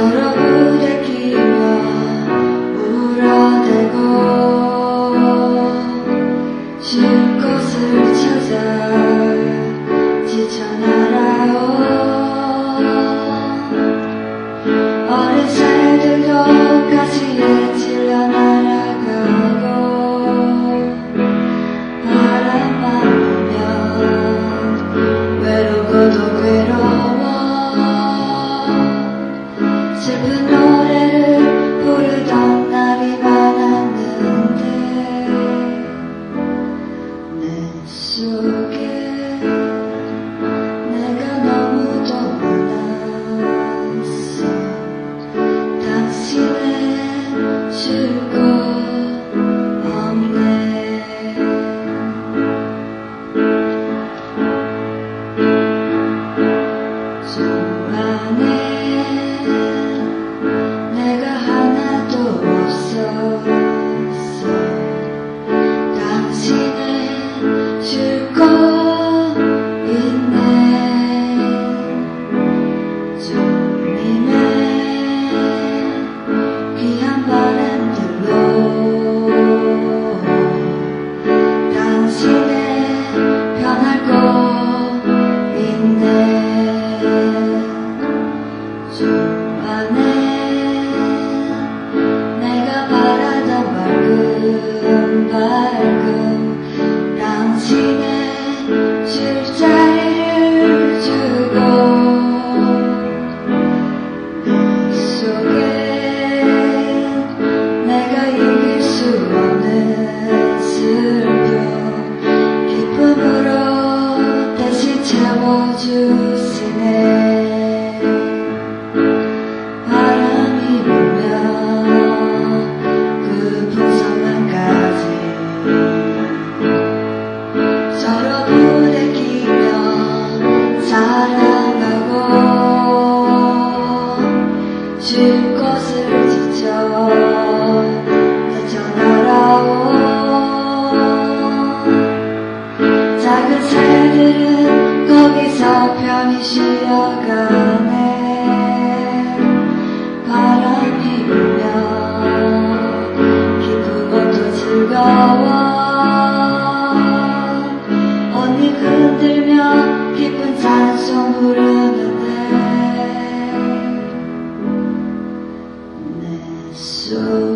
서로 부대끼며 울어대고 쉴 곳을 찾아 지쳐 날아온 어린 새들 똑같이 soon. goodbye. So